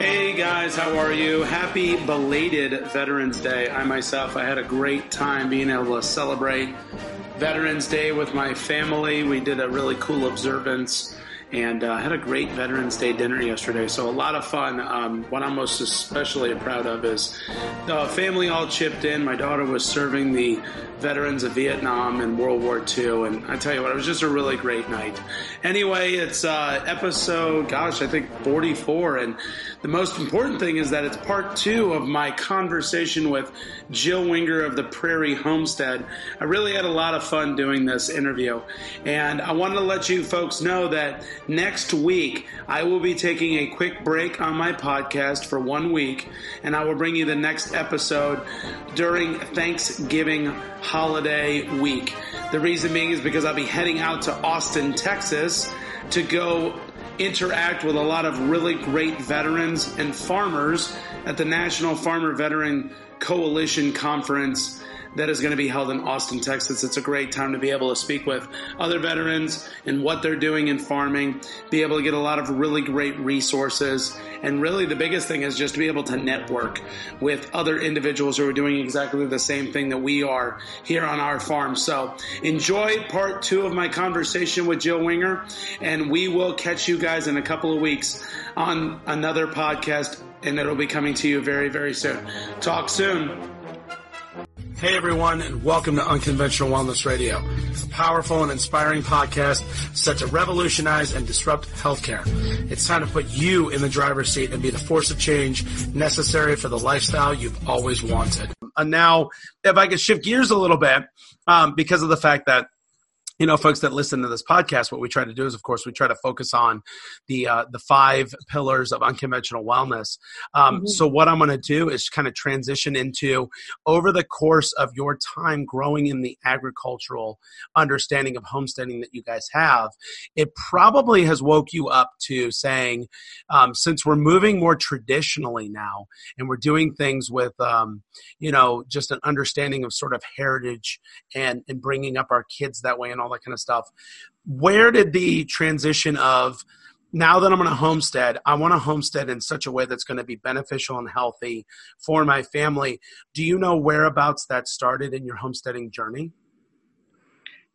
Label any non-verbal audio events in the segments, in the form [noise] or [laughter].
Hey guys, how are you? Happy belated Veterans Day. I myself, I had a great time being able to celebrate Veterans Day with my family. We did a really cool observance and uh, had a great Veterans Day dinner yesterday. So a lot of fun. Um, what I'm most especially proud of is the family all chipped in. My daughter was serving the veterans of Vietnam and World War II, and I tell you what, it was just a really great night. Anyway, it's uh, episode, gosh, I think 44, and the most important thing is that it's part two of my conversation with Jill Winger of the Prairie Homestead. I really had a lot of fun doing this interview, and I wanted to let you folks know that next week I will be taking a quick break on my podcast for one week, and I will bring you the next episode during Thanksgiving holiday week. The reason being is because I'll be heading out to Austin, Texas to go interact with a lot of really great veterans and farmers at the National Farmer Veteran Coalition Conference that is going to be held in Austin, Texas. It's a great time to be able to speak with other veterans and what they're doing in farming, be able to get a lot of really great resources. And really the biggest thing is just to be able to network with other individuals who are doing exactly the same thing that we are here on our farm. So enjoy part two of my conversation with Jill Winger and we will catch you guys in a couple of weeks on another podcast and it'll be coming to you very, very soon. Talk soon. Hey everyone, and welcome to Unconventional Wellness Radio, a powerful and inspiring podcast set to revolutionize and disrupt healthcare. It's time to put you in the driver's seat and be the force of change necessary for the lifestyle you've always wanted. And now, if I could shift gears a little bit, um, because of the fact that you know, folks that listen to this podcast, what we try to do is, of course, we try to focus on the uh, the five pillars of unconventional wellness. Um, mm-hmm. So, what I'm going to do is kind of transition into over the course of your time growing in the agricultural understanding of homesteading that you guys have. It probably has woke you up to saying, um, since we're moving more traditionally now, and we're doing things with, um, you know, just an understanding of sort of heritage and and bringing up our kids that way and all all that kind of stuff. Where did the transition of now that I'm going to homestead, I want to homestead in such a way that's going to be beneficial and healthy for my family. Do you know whereabouts that started in your homesteading journey?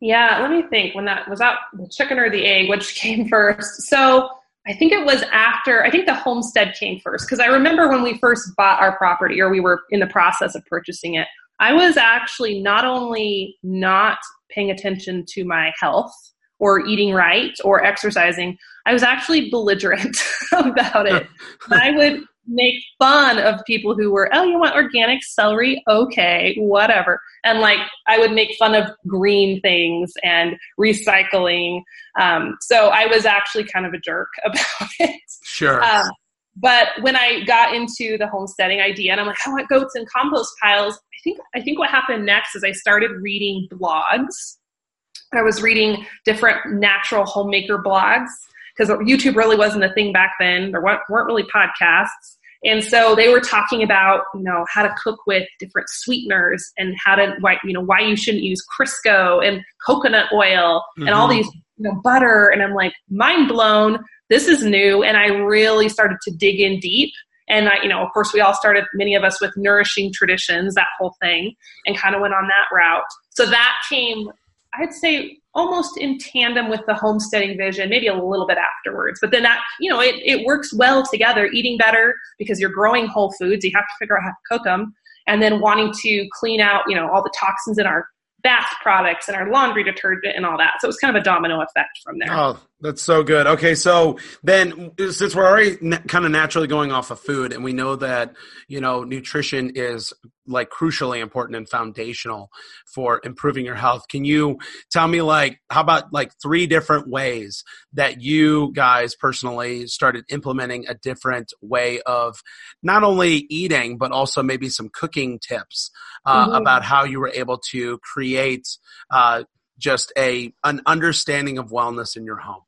Yeah, let me think. When that was out, the chicken or the egg, which [laughs] came first? So I think it was after, I think the homestead came first because I remember when we first bought our property or we were in the process of purchasing it, I was actually not only not paying attention to my health or eating right or exercising, I was actually belligerent [laughs] about it. [laughs] I would make fun of people who were, oh, you want organic celery? Okay, whatever. And like, I would make fun of green things and recycling. Um, so I was actually kind of a jerk [laughs] about it. Sure. Um, but when I got into the homesteading idea, and I'm like, I want goats and compost piles. I think I think what happened next is I started reading blogs. I was reading different natural homemaker blogs because YouTube really wasn't a thing back then. There weren't, weren't really podcasts. And so they were talking about, you know, how to cook with different sweeteners and how to, why, you know, why you shouldn't use Crisco and coconut oil mm-hmm. and all mm-hmm. these, you know, butter. And I'm like, mind blown this is new and i really started to dig in deep and I, you know of course we all started many of us with nourishing traditions that whole thing and kind of went on that route so that came i'd say almost in tandem with the homesteading vision maybe a little bit afterwards but then that you know it, it works well together eating better because you're growing whole foods you have to figure out how to cook them and then wanting to clean out you know all the toxins in our bath products and our laundry detergent and all that. So it was kind of a domino effect from there. Oh, that's so good. Okay, so then since we're already kind of naturally going off of food, and we know that you know nutrition is like crucially important and foundational for improving your health, can you tell me like how about like three different ways that you guys personally started implementing a different way of not only eating but also maybe some cooking tips uh, mm-hmm. about how you were able to create uh, just a an understanding of wellness in your home?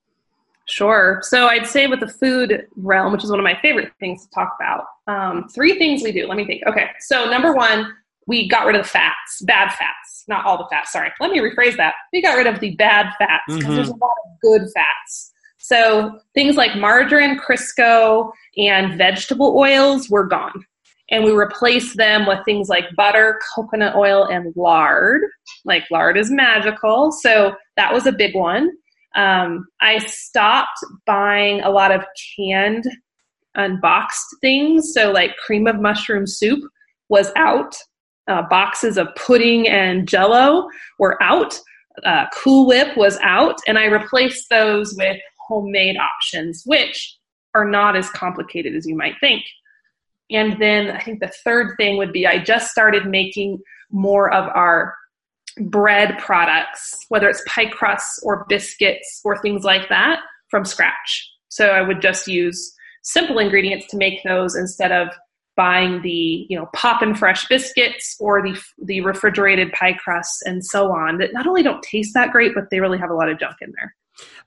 Sure. So I'd say with the food realm, which is one of my favorite things to talk about, um, three things we do. Let me think. Okay. So number one, we got rid of the fats, bad fats, not all the fats. Sorry. Let me rephrase that. We got rid of the bad fats because mm-hmm. there's a lot of good fats. So things like margarine, Crisco, and vegetable oils were gone. And we replaced them with things like butter, coconut oil, and lard. Like lard is magical. So that was a big one. Um, I stopped buying a lot of canned unboxed things. So, like cream of mushroom soup was out. Uh, boxes of pudding and jello were out. Uh, cool Whip was out. And I replaced those with homemade options, which are not as complicated as you might think. And then I think the third thing would be I just started making more of our bread products, whether it's pie crusts or biscuits or things like that, from scratch. So I would just use simple ingredients to make those instead of buying the you know Poppin' Fresh biscuits or the the refrigerated pie crusts and so on that not only don't taste that great but they really have a lot of junk in there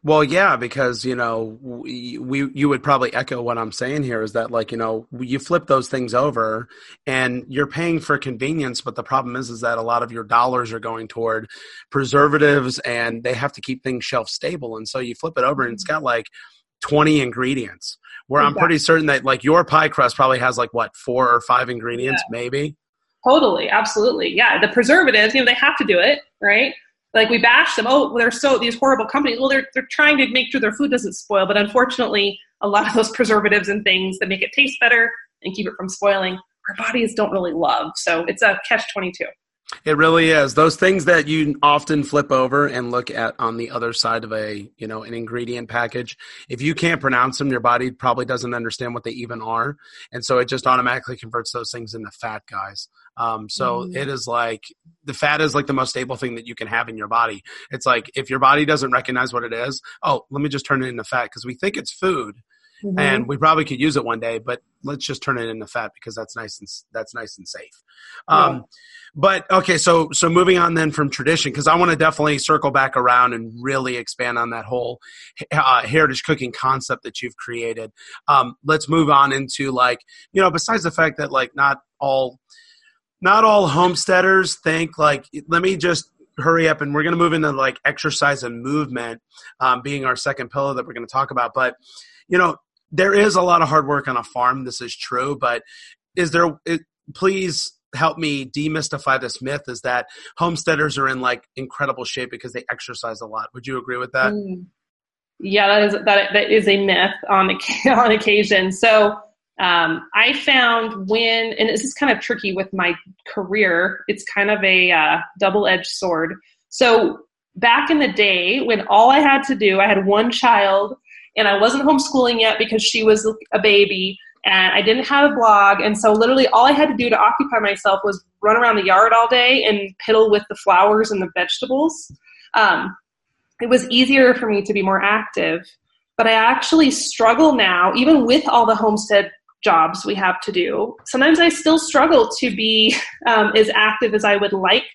well, yeah, because you know we, we you would probably echo what I'm saying here is that like you know you flip those things over and you're paying for convenience, but the problem is is that a lot of your dollars are going toward preservatives and they have to keep things shelf stable, and so you flip it over and it's mm-hmm. got like 20 ingredients. Where exactly. I'm pretty certain that like your pie crust probably has like what four or five ingredients, yeah. maybe. Totally, absolutely, yeah. The preservatives, you know, they have to do it, right? Like we bash them. Oh they're so these horrible companies. Well they're, they're trying to make sure their food doesn't spoil but unfortunately a lot of those [laughs] preservatives and things that make it taste better and keep it from spoiling our bodies don't really love. So it's a catch 22 it really is. Those things that you often flip over and look at on the other side of a you know an ingredient package if you can't pronounce them your body probably doesn't understand what they even are. And so it just automatically converts those things into fat guys um, so mm. it is like the fat is like the most stable thing that you can have in your body. It's like if your body doesn't recognize what it is, oh, let me just turn it into fat because we think it's food. Mm-hmm. And we probably could use it one day, but let's just turn it into fat because that's nice and that's nice and safe. Um, yeah. But okay, so so moving on then from tradition, because I want to definitely circle back around and really expand on that whole uh, heritage cooking concept that you've created. Um, let's move on into like you know, besides the fact that like not all not all homesteaders think like let me just hurry up and we're going to move into like exercise and movement um, being our second pillar that we're going to talk about. But you know there is a lot of hard work on a farm this is true but is there it, please help me demystify this myth is that homesteaders are in like incredible shape because they exercise a lot. Would you agree with that? Mm. yeah that is that, that is a myth on [laughs] on occasion. So um, I found when, and this is kind of tricky with my career, it's kind of a uh, double edged sword. So, back in the day when all I had to do, I had one child and I wasn't homeschooling yet because she was a baby and I didn't have a blog. And so, literally, all I had to do to occupy myself was run around the yard all day and piddle with the flowers and the vegetables. Um, it was easier for me to be more active. But I actually struggle now, even with all the homestead jobs we have to do, sometimes I still struggle to be um, as active as I would like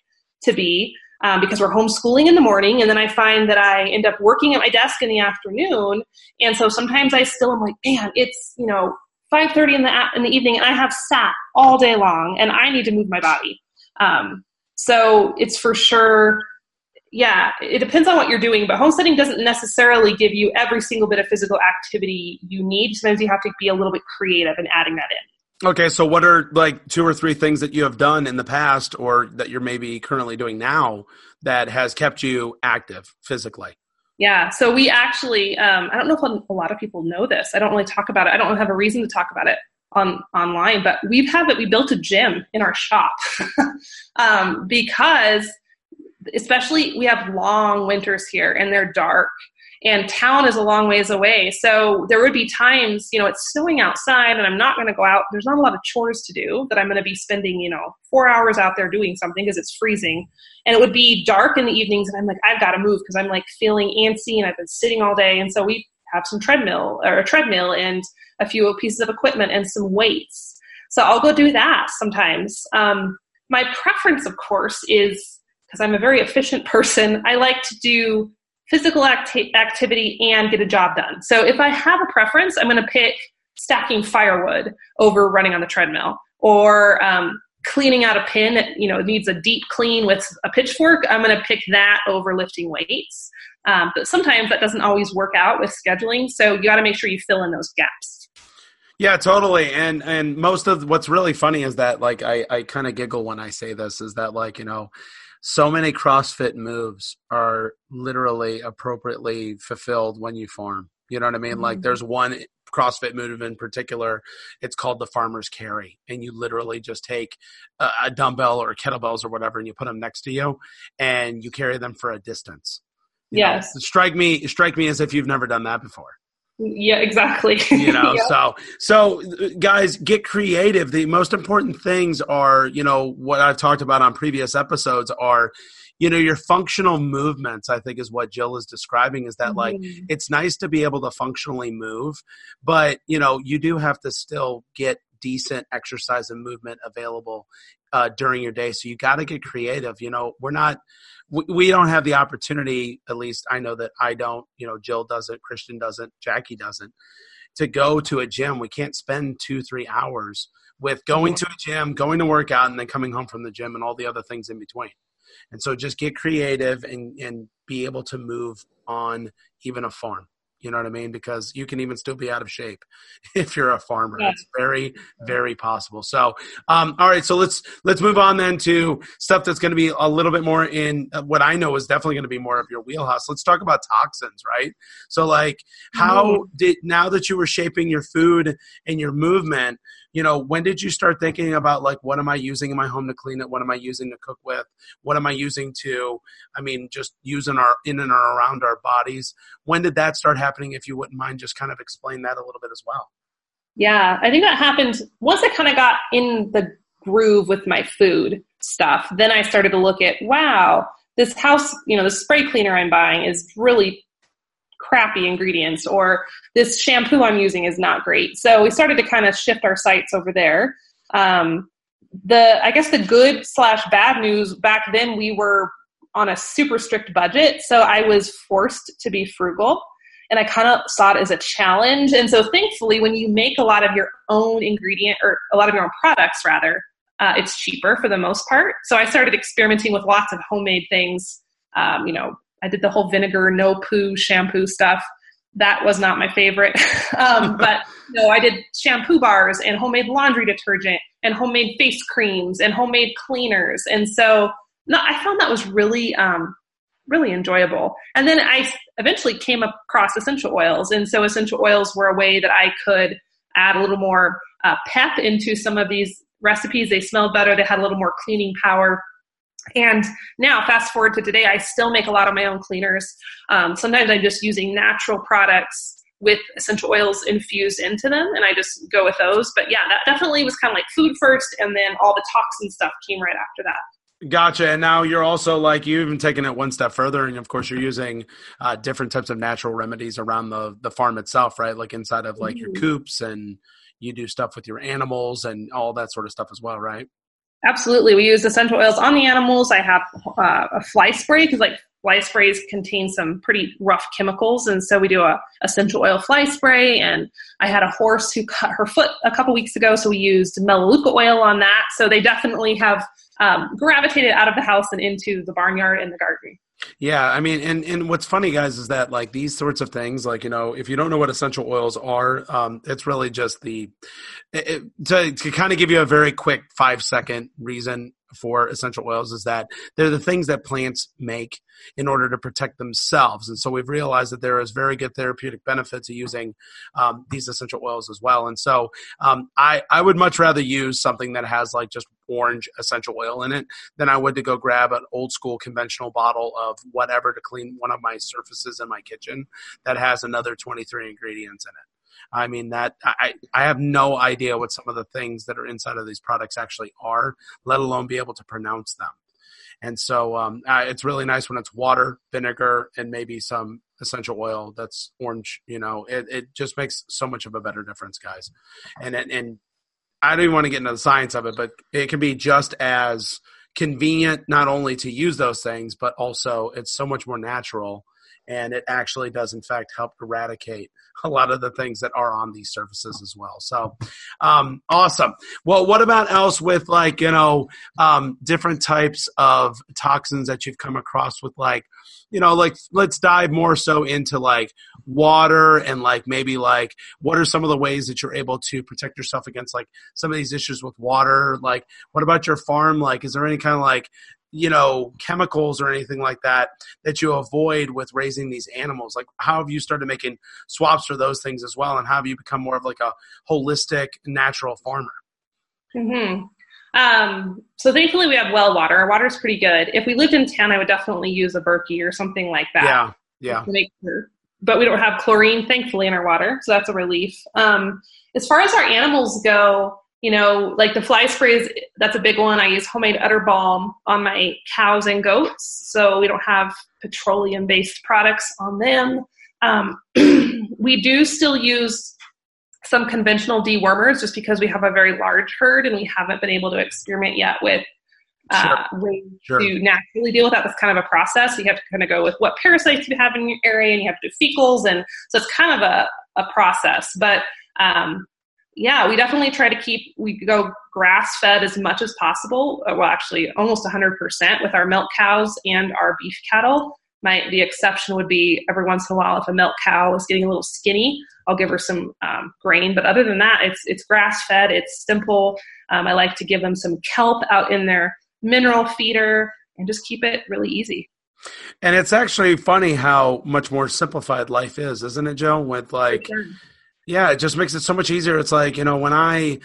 to be um, because we're homeschooling in the morning, and then I find that I end up working at my desk in the afternoon, and so sometimes I still am like, man, it's you know 5:30 in the in the evening, and I have sat all day long, and I need to move my body. Um, so it's for sure yeah, it depends on what you're doing, but homesteading doesn't necessarily give you every single bit of physical activity you need. Sometimes you have to be a little bit creative in adding that in. Okay, so what are like two or three things that you have done in the past or that you're maybe currently doing now that has kept you active physically? Yeah, so we actually, um, I don't know if a lot of people know this. I don't really talk about it. I don't have a reason to talk about it on online, but we've had that we built a gym in our shop [laughs] um, because especially we have long winters here and they're dark and town is a long ways away. So there would be times you know it's snowing outside and i'm not going to go out. There's not a lot of chores to do that i'm going to be spending you know four hours out there doing something because it's freezing. And it would be dark in the evenings and i'm like i've got to move because i'm like feeling antsy and i've been sitting all day and so we have some treadmill or a treadmill and a few pieces of equipment and some weights. So i'll go do that sometimes. Um, my preference of course is because I'm a very efficient person, I like to do physical acti- activity and get a job done. So if I have a preference, I'm going to pick stacking firewood over running on the treadmill or um, cleaning out a pin that you know needs a deep clean with a pitchfork i'm going to pick that over lifting weights. Um, but sometimes that doesn't always work out with scheduling so you got to make sure you fill in those gaps. Yeah totally and and most of what's really funny is that like i i kind of giggle when i say this is that like you know so many CrossFit moves are literally appropriately fulfilled when you form. You know what I mean? Mm-hmm. Like there's one CrossFit move in particular. It's called the farmer's carry, and you literally just take a, a, dumbbell or kettlebells or whatever, and you put them next to you, and you carry them for a distance. You yes. Know, strike me, strike me as if you've never done that before. Yeah, exactly. [laughs] you know, yeah. so so guys, get creative. The most important things are, you know, what I've talked about on previous episodes are you know your functional movements i think is what jill is describing is that mm-hmm. like it's nice to be able to functionally move but you know you do have to still get decent exercise and movement available uh, during your day. So you got to get creative you know we're not we, we don't have the opportunity at least i know that i don't you know jill doesn't christian doesn't jackie doesn't to go to a gym. We can't spend two three hours with going to a gym going to work out and then coming home from the gym and all the other things in between. And so just get creative and and be able to move on even a farm you know what I mean? Because you can even still be out of shape [laughs] if you're a farmer. Yeah. It's very, very possible. So, um, all right. So let's let's move on then to stuff that's going to be a little bit more in uh, what I know is definitely going to be more of your wheelhouse. Let's talk about toxins, right? So, like, how mm-hmm. did now that you were shaping your food and your movement, you know, when did you start thinking about like what am I using in my home to clean it? What am I using to cook with? What am I using to, I mean, just using our in and around our bodies? When did that start happening? If you wouldn't mind, just kind of explain that a little bit as well. Yeah, I think that happened once I kind of got in the groove with my food stuff. Then I started to look at, wow, this house, you know, the spray cleaner I'm buying is really crappy ingredients or this shampoo I'm using is not great. So we started to kind of shift our sights over there. Um, the I guess the good slash bad news back then we were on a super strict budget, so I was forced to be frugal. And I kind of saw it as a challenge. And so, thankfully, when you make a lot of your own ingredient or a lot of your own products, rather, uh, it's cheaper for the most part. So I started experimenting with lots of homemade things. Um, you know, I did the whole vinegar, no poo shampoo stuff. That was not my favorite. [laughs] um, but no, I did shampoo bars and homemade laundry detergent and homemade face creams and homemade cleaners. And so no, I found that was really, um, really enjoyable. And then I eventually came across essential oils. And so essential oils were a way that I could add a little more uh, pep into some of these recipes. They smelled better, they had a little more cleaning power. And now, fast forward to today, I still make a lot of my own cleaners. Um, sometimes I'm just using natural products with essential oils infused into them, and I just go with those. But yeah, that definitely was kind of like food first, and then all the toxin stuff came right after that. Gotcha. And now you're also like you've even taking it one step further, and of course you're using uh, different types of natural remedies around the the farm itself, right? Like inside of like mm-hmm. your coops, and you do stuff with your animals and all that sort of stuff as well, right? Absolutely. We use essential oils on the animals. I have uh, a fly spray because like fly sprays contain some pretty rough chemicals. And so we do a essential oil fly spray. And I had a horse who cut her foot a couple weeks ago. So we used melaleuca oil on that. So they definitely have um, gravitated out of the house and into the barnyard and the garden. Yeah, I mean, and and what's funny, guys, is that like these sorts of things, like you know, if you don't know what essential oils are, um, it's really just the it, to to kind of give you a very quick five second reason for essential oils is that they're the things that plants make in order to protect themselves. And so we've realized that there is very good therapeutic benefit to using um, these essential oils as well. And so um, I, I would much rather use something that has like just orange essential oil in it than I would to go grab an old school conventional bottle of whatever to clean one of my surfaces in my kitchen that has another 23 ingredients in it. I mean that I I have no idea what some of the things that are inside of these products actually are, let alone be able to pronounce them. And so um, it's really nice when it's water, vinegar, and maybe some essential oil that's orange. You know, it, it just makes so much of a better difference, guys. And and I don't even want to get into the science of it, but it can be just as convenient not only to use those things, but also it's so much more natural and it actually does in fact help eradicate [laughs] a lot of the things that are on these surfaces as well. So um, awesome. Well what about else with like you know um, different types of toxins that you've come across with like you know like let's dive more so into like water and like maybe like what are some of the ways that you're able to protect yourself against like some of these issues with water? Like what about your farm? Like is there any kind of like you know chemicals or anything like that that you avoid with raising these animals? Like how have you started making swaps for those things as well and how have you become more of like a holistic natural farmer? Hmm um, so thankfully we have well water. Our water's pretty good. If we lived in town i would definitely use a berkey or something like that. Yeah yeah. Make sure. But we don't have chlorine thankfully in our water so that's a relief. Um, as far as our animals go you know, like the fly sprays, that's a big one. I use homemade udder balm on my cows and goats, so we don't have petroleum based products on them. Um, [clears throat] we do still use some conventional dewormers just because we have a very large herd and we haven't been able to experiment yet with uh, sure. ways sure. to naturally deal with that. That's kind of a process. You have to kind of go with what parasites you have in your area and you have to do fecals. And so it's kind of a, a process. But um, yeah, we definitely try to keep, we go grass fed as much as possible. Uh, well, actually, almost 100% with our milk cows and our beef cattle. My, the exception would be every once in a while if a milk cow is getting a little skinny, I'll give her some um, grain. But other than that, it's it's grass fed. It's simple. Um, I like to give them some kelp out in their mineral feeder and just keep it really easy. And it's actually funny how much more simplified life is, isn't it, Joe? With like. Yeah, it just makes it so much easier. It's like, you know, when I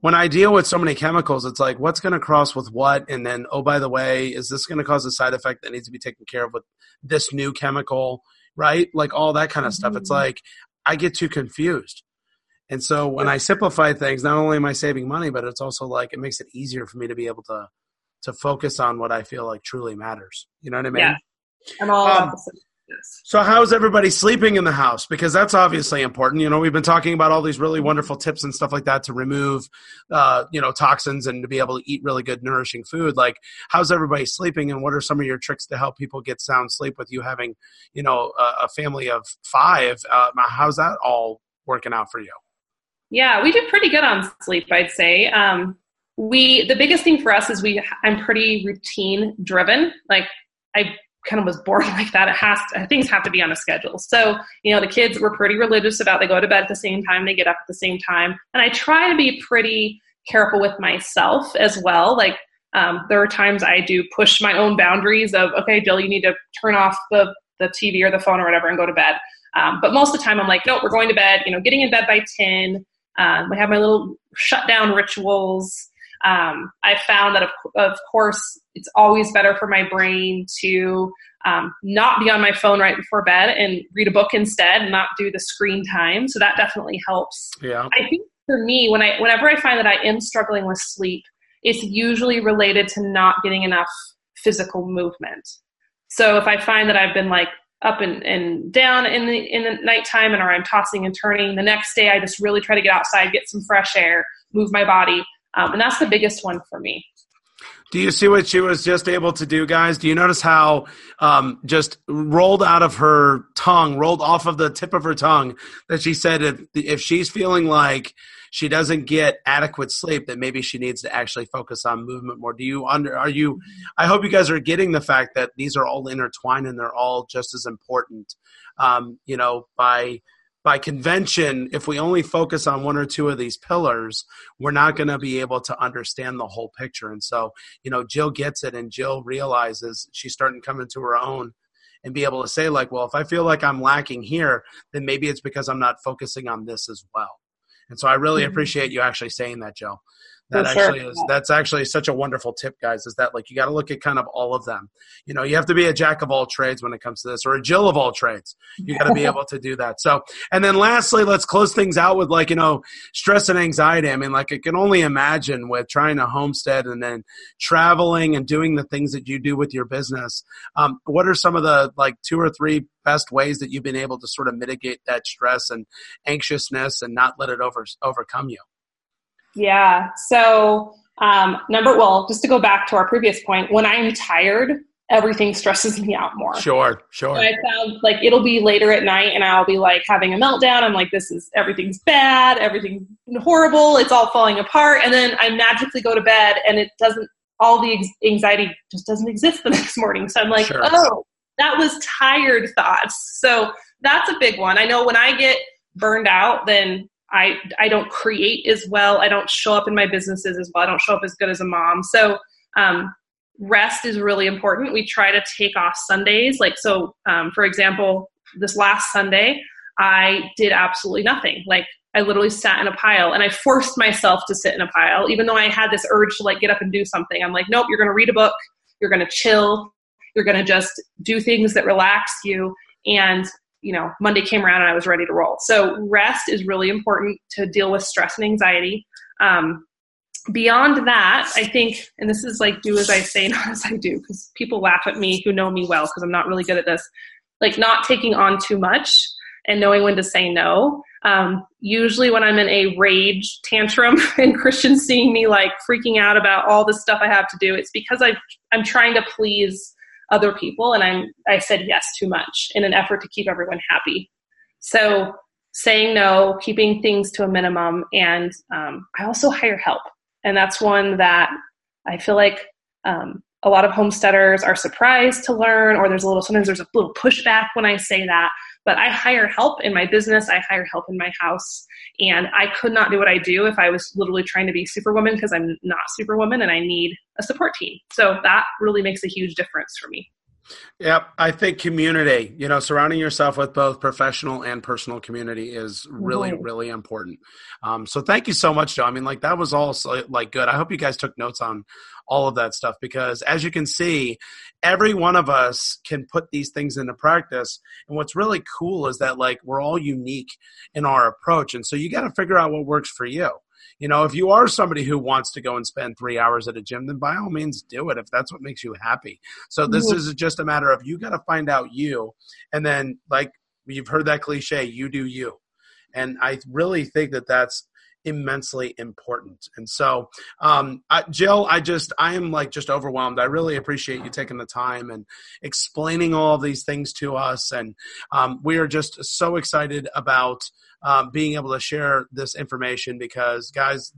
when I deal with so many chemicals, it's like what's going to cross with what, and then oh by the way, is this going to cause a side effect that needs to be taken care of with this new chemical, right? Like all that kind of mm-hmm. stuff. It's mm-hmm. like I get too confused. And so when I simplify things, not only am I saving money, but it's also like it makes it easier for me to be able to to focus on what I feel like truly matters. You know what I mean? Yeah. I'm all um, so, how's everybody sleeping in the house? Because that's obviously important. You know, we've been talking about all these really wonderful tips and stuff like that to remove, uh, you know, toxins and to be able to eat really good, nourishing food. Like, how's everybody sleeping, and what are some of your tricks to help people get sound sleep with you having, you know, a, a family of five? Uh, how's that all working out for you? Yeah, we do pretty good on sleep, I'd say. Um, we the biggest thing for us is we I'm pretty routine driven. Like I kind of was born [laughs] like that. It has to, things have to be on a schedule. So, you know, the kids were pretty religious about they go to bed at the same time, they get up at the same time. And I try to be pretty careful with myself as well. Like um, there are times I do push my own boundaries of, okay, Jill, you need to turn off the, the TV or the phone or whatever and go to bed. Um, but most of the time I'm like, no, we're going to bed, you know, getting in bed by 10. Um, we have my little shutdown rituals. Um, I found that, of, of, course, it's always better for my brain to um, not be on my phone right before bed and read a book instead and not do the screen time. So that definitely helps. Yeah. I think for me, when I whenever I find that I am struggling with sleep, it's usually related to not getting enough physical movement. So if I find that I've been like up and, and down in the in the nighttime and or I'm tossing and turning, the next day I just really try to get outside, get some fresh air, move my body. Um, and that's the biggest one for me. Do you see what she was just able to do, guys? Do you notice how um, just rolled out of her tongue, rolled off of the tip of her tongue, that she said if, if she's feeling like she doesn't get adequate sleep, that maybe she needs to actually focus on movement more. Do you under? Are you? I hope you guys are getting the fact that these are all intertwined and they're all just as important. Um, you know, by by convention, if we only focus on one or two of these pillars, we're not going to be able to understand the whole picture. And so, you know, Jill gets it and Jill realizes she's starting to come into her own and be able to say, like, well, if I feel like I'm lacking here, then maybe it's because I'm not focusing on this as well. And so I really mm-hmm. appreciate you actually saying that, Jill that actually is that's actually such a wonderful tip guys is that like you got to look at kind of all of them. You know you have to be a jack of all trades when it comes to this or a jill of all trades. You got to be [laughs] able to do that. So and then lastly let's close things out with like you know stress and anxiety. I mean like i can only imagine with trying to homestead and then traveling and doing the things that you do with your business um, what are some of the like two or three best ways that you've been able to sort of mitigate that stress and anxiousness and not let it over overcome you yeah. So, um, number, well, just to go back to our previous point, when I'm tired everything stresses me out more. Sure, sure. And I found like it'll be later at night and I'll be like having a meltdown. I'm like, this is everything's bad, everything's horrible, it's all falling apart. And then I magically go to bed and it doesn't, all the anxiety just doesn't exist the [laughs] next morning. So I'm like, sure. oh, that was tired thoughts. So that's a big one. I know when I get burned out, then I I don't create as well. I don't show up in my businesses as well. I don't show up as good as a mom. So um, rest is really important. We try to take off Sundays. Like, so um, for example, this last Sunday, I did absolutely nothing. Like, I literally sat in a pile and I forced myself to sit in a pile, even though I had this urge to like get up and do something. I'm like, nope, you're going to read a book, you're going to chill, you're going to just do things that relax you. And, you know, Monday came around and I was ready to roll. So, rest is really important to deal with stress and anxiety. Um, beyond that, I think, and this is like do as I say, [laughs] not as I do, because people laugh at me who know me well because I'm not really good at this. Like not taking on too much and knowing when to say no. Um, usually, when I'm in a rage tantrum [laughs] and Christian's seeing me like freaking out about all the stuff I have to do, it's because i I'm trying to please other people and I'm I said yes too much in an effort to keep everyone happy. So saying no, keeping things to a minimum, and um, I also hire help and that's one that I feel like um, a lot of homesteaders are surprised to learn, or there's a little sometimes there's a little pushback when I say that. But I hire help in my business, I hire help in my house, and I could not do what I do if I was literally trying to be superwoman because I'm not superwoman and I need a support team. So that really makes a huge difference for me. Yep, I think community, you know, surrounding yourself with both professional and personal community is really, right. really important. Um, so thank you so much, Joe. I mean, like that was all so, like good. I hope you guys took notes on all of that stuff because, as you can see, every one of us can put these things into practice. And what's really cool is that like we're all unique in our approach, and so you got to figure out what works for you. You know, if you are somebody who wants to go and spend three hours at a gym, then by all means do it if that's what makes you happy. So this mm-hmm. is just a matter of you got to find out you, and then like you've heard that cliche, you do you. And I really think that that's immensely important. And so, um, I, Jill, I just, I am like just overwhelmed. I really appreciate you taking the time and explaining all of these things to us. And um, we are just so excited about um, being able to share this information because, guys,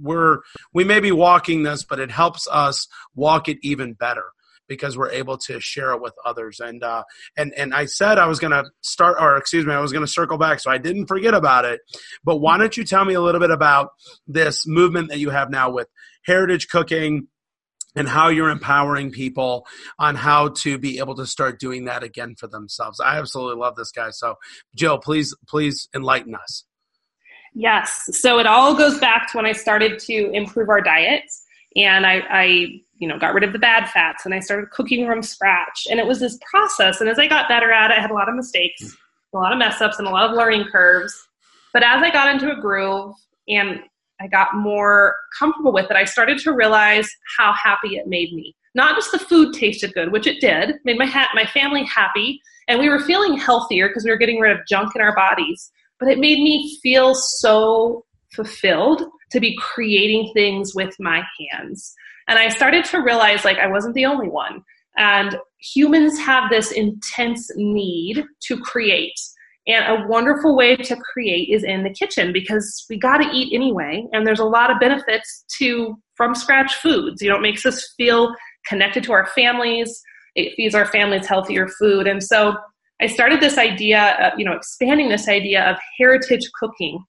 we're, we may be walking this, but it helps us walk it even better because we're able to share it with others. And uh, and and I said I was going to start, or excuse me, I was going to circle back, so I didn't forget about it. But why don't you tell me a little bit about this movement that you have now with Heritage Cooking? And how you're empowering people on how to be able to start doing that again for themselves. I absolutely love this guy. So, Jill, please, please enlighten us. Yes. So it all goes back to when I started to improve our diet, and I, I you know got rid of the bad fats and i started cooking from scratch and it was this process and as i got better at it i had a lot of mistakes a lot of mess ups and a lot of learning curves but as i got into a groove and i got more comfortable with it i started to realize how happy it made me not just the food tasted good which it did made my ha- my family happy and we were feeling healthier because we were getting rid of junk in our bodies but it made me feel so fulfilled to be creating things with my hands and I started to realize like I wasn't the only one. And humans have this intense need to create. And a wonderful way to create is in the kitchen because we got to eat anyway. And there's a lot of benefits to from scratch foods. You know, it makes us feel connected to our families, it feeds our families healthier food. And so I started this idea, of, you know, expanding this idea of heritage cooking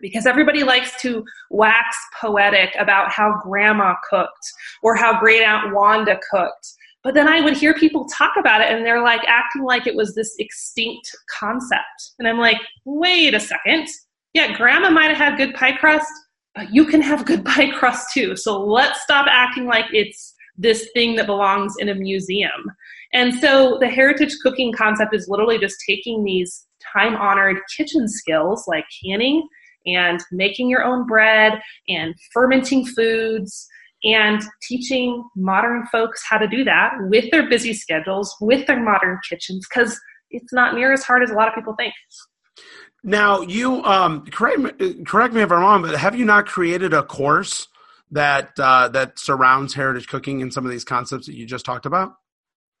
because everybody likes to wax poetic about how grandma cooked or how great aunt Wanda cooked. But then I would hear people talk about it and they're like acting like it was this extinct concept. And I'm like, wait a second. Yeah, grandma might have had good pie crust, but you can have good [laughs] pie crust too. So let's stop acting like it's this thing that belongs in a museum. And so the heritage cooking concept is literally just taking these time honored kitchen skills like canning and making your own bread and fermenting foods and teaching modern folks how to do that with their busy schedules, with their modern kitchens, because it's not near as hard as a lot of people think. Now, you um, correct me, correct me if I'm wrong, but have you not created a course that uh, that surrounds heritage cooking and some of these concepts that you just talked about?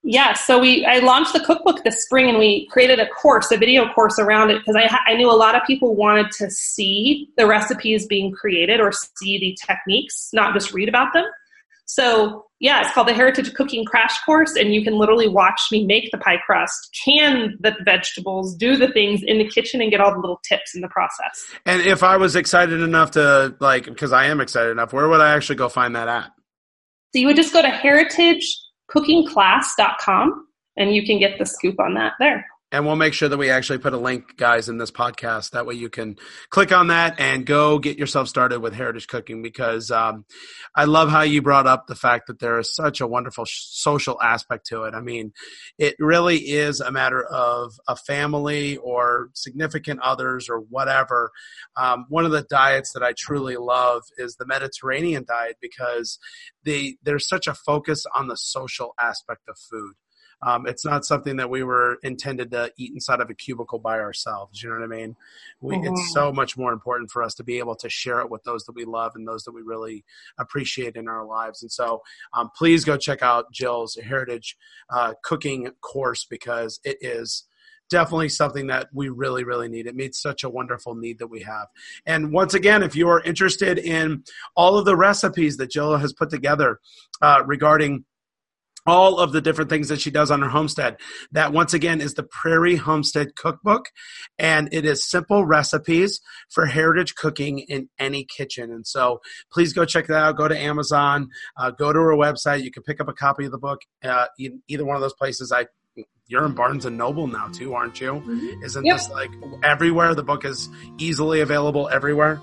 Yeah, so we I launched the cookbook this spring, and we created a course, a video course around it because I I knew a lot of people wanted to see the recipes being created or see the techniques, not just read about them. So yeah, it's called the Heritage Cooking Crash Course, and you can literally watch me make the pie crust, can the vegetables, do the things in the kitchen, and get all the little tips in the process. And if I was excited enough to like, because I am excited enough, where would I actually go find that at? So you would just go to Heritage cookingclass.com and you can get the scoop on that there. And we'll make sure that we actually put a link, guys, in this podcast. That way you can click on that and go get yourself started with heritage cooking because um, I love how you brought up the fact that there is such a wonderful social aspect to it. I mean, it really is a matter of a family or significant others or whatever. Um, one of the diets that I truly love is the Mediterranean diet because they, there's such a focus on the social aspect of food. Um, it's not something that we were intended to eat inside of a cubicle by ourselves. You know what I mean? We, mm-hmm. It's so much more important for us to be able to share it with those that we love and those that we really appreciate in our lives. And so, um, please go check out Jill's Heritage uh, Cooking course because it is definitely something that we really, really need. It meets such a wonderful need that we have. And once again, if you are interested in all of the recipes that Jill has put together uh, regarding all of the different things that she does on her homestead. That once again is the Prairie Homestead Cookbook, and it is simple recipes for heritage cooking in any kitchen. And so please go check that out. Go to Amazon, uh, go to her website. You can pick up a copy of the book, uh, either one of those places. I you're in Barnes and Noble now too, aren't you? Mm-hmm. Isn't yep. this like everywhere? The book is easily available everywhere.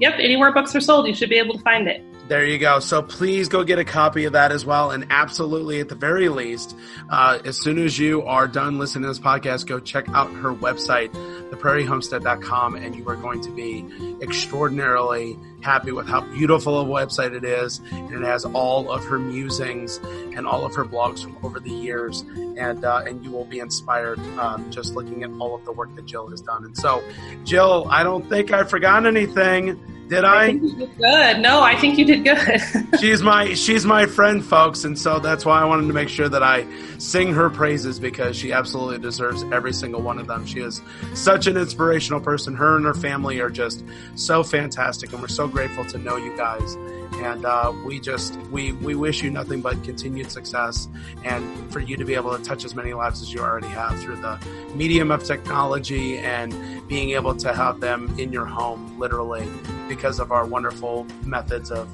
Yep, anywhere books are sold, you should be able to find it. There you go. So please go get a copy of that as well. And absolutely, at the very least, uh, as soon as you are done listening to this podcast, go check out her website, theprairiehomestead.com, and you are going to be extraordinarily happy with how beautiful a website it is. And it has all of her musings and all of her blogs from over the years. And, uh, and you will be inspired um, just looking at all of the work that Jill has done. And so, Jill, I don't think I forgot anything. Did I? I did good. No, I think you did good. [laughs] she's my she's my friend, folks, and so that's why I wanted to make sure that I sing her praises because she absolutely deserves every single one of them. She is such an inspirational person. Her and her family are just so fantastic, and we're so grateful to know you guys. And uh, we just we we wish you nothing but continued success, and for you to be able to touch as many lives as you already have through the medium of technology and being able to have them in your home, literally because of our wonderful methods of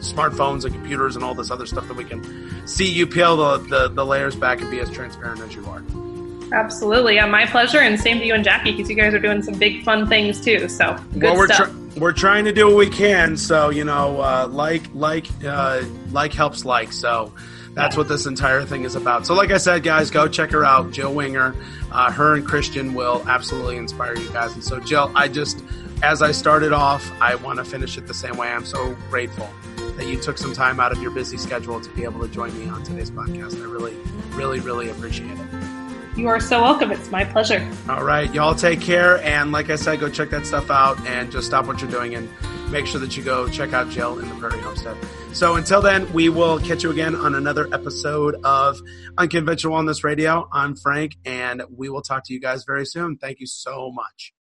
smartphones and computers and all this other stuff that we can see you peel the, the, the layers back and be as transparent as you are. Absolutely. Yeah, my pleasure. And same to you and Jackie because you guys are doing some big fun things too. So good well, we're stuff. Tr- we're trying to do what we can. So, you know, uh, like, like, uh, like helps like. So, that's what this entire thing is about. So, like I said, guys, go check her out, Jill Winger. Uh, her and Christian will absolutely inspire you guys. And so, Jill, I just as I started off, I want to finish it the same way. I'm so grateful that you took some time out of your busy schedule to be able to join me on today's podcast. I really, really, really appreciate it. You are so welcome. It's my pleasure. All right. Y'all take care. And like I said, go check that stuff out and just stop what you're doing and make sure that you go check out Jill in the Prairie Homestead. So until then, we will catch you again on another episode of Unconventional Wellness Radio. I'm Frank, and we will talk to you guys very soon. Thank you so much.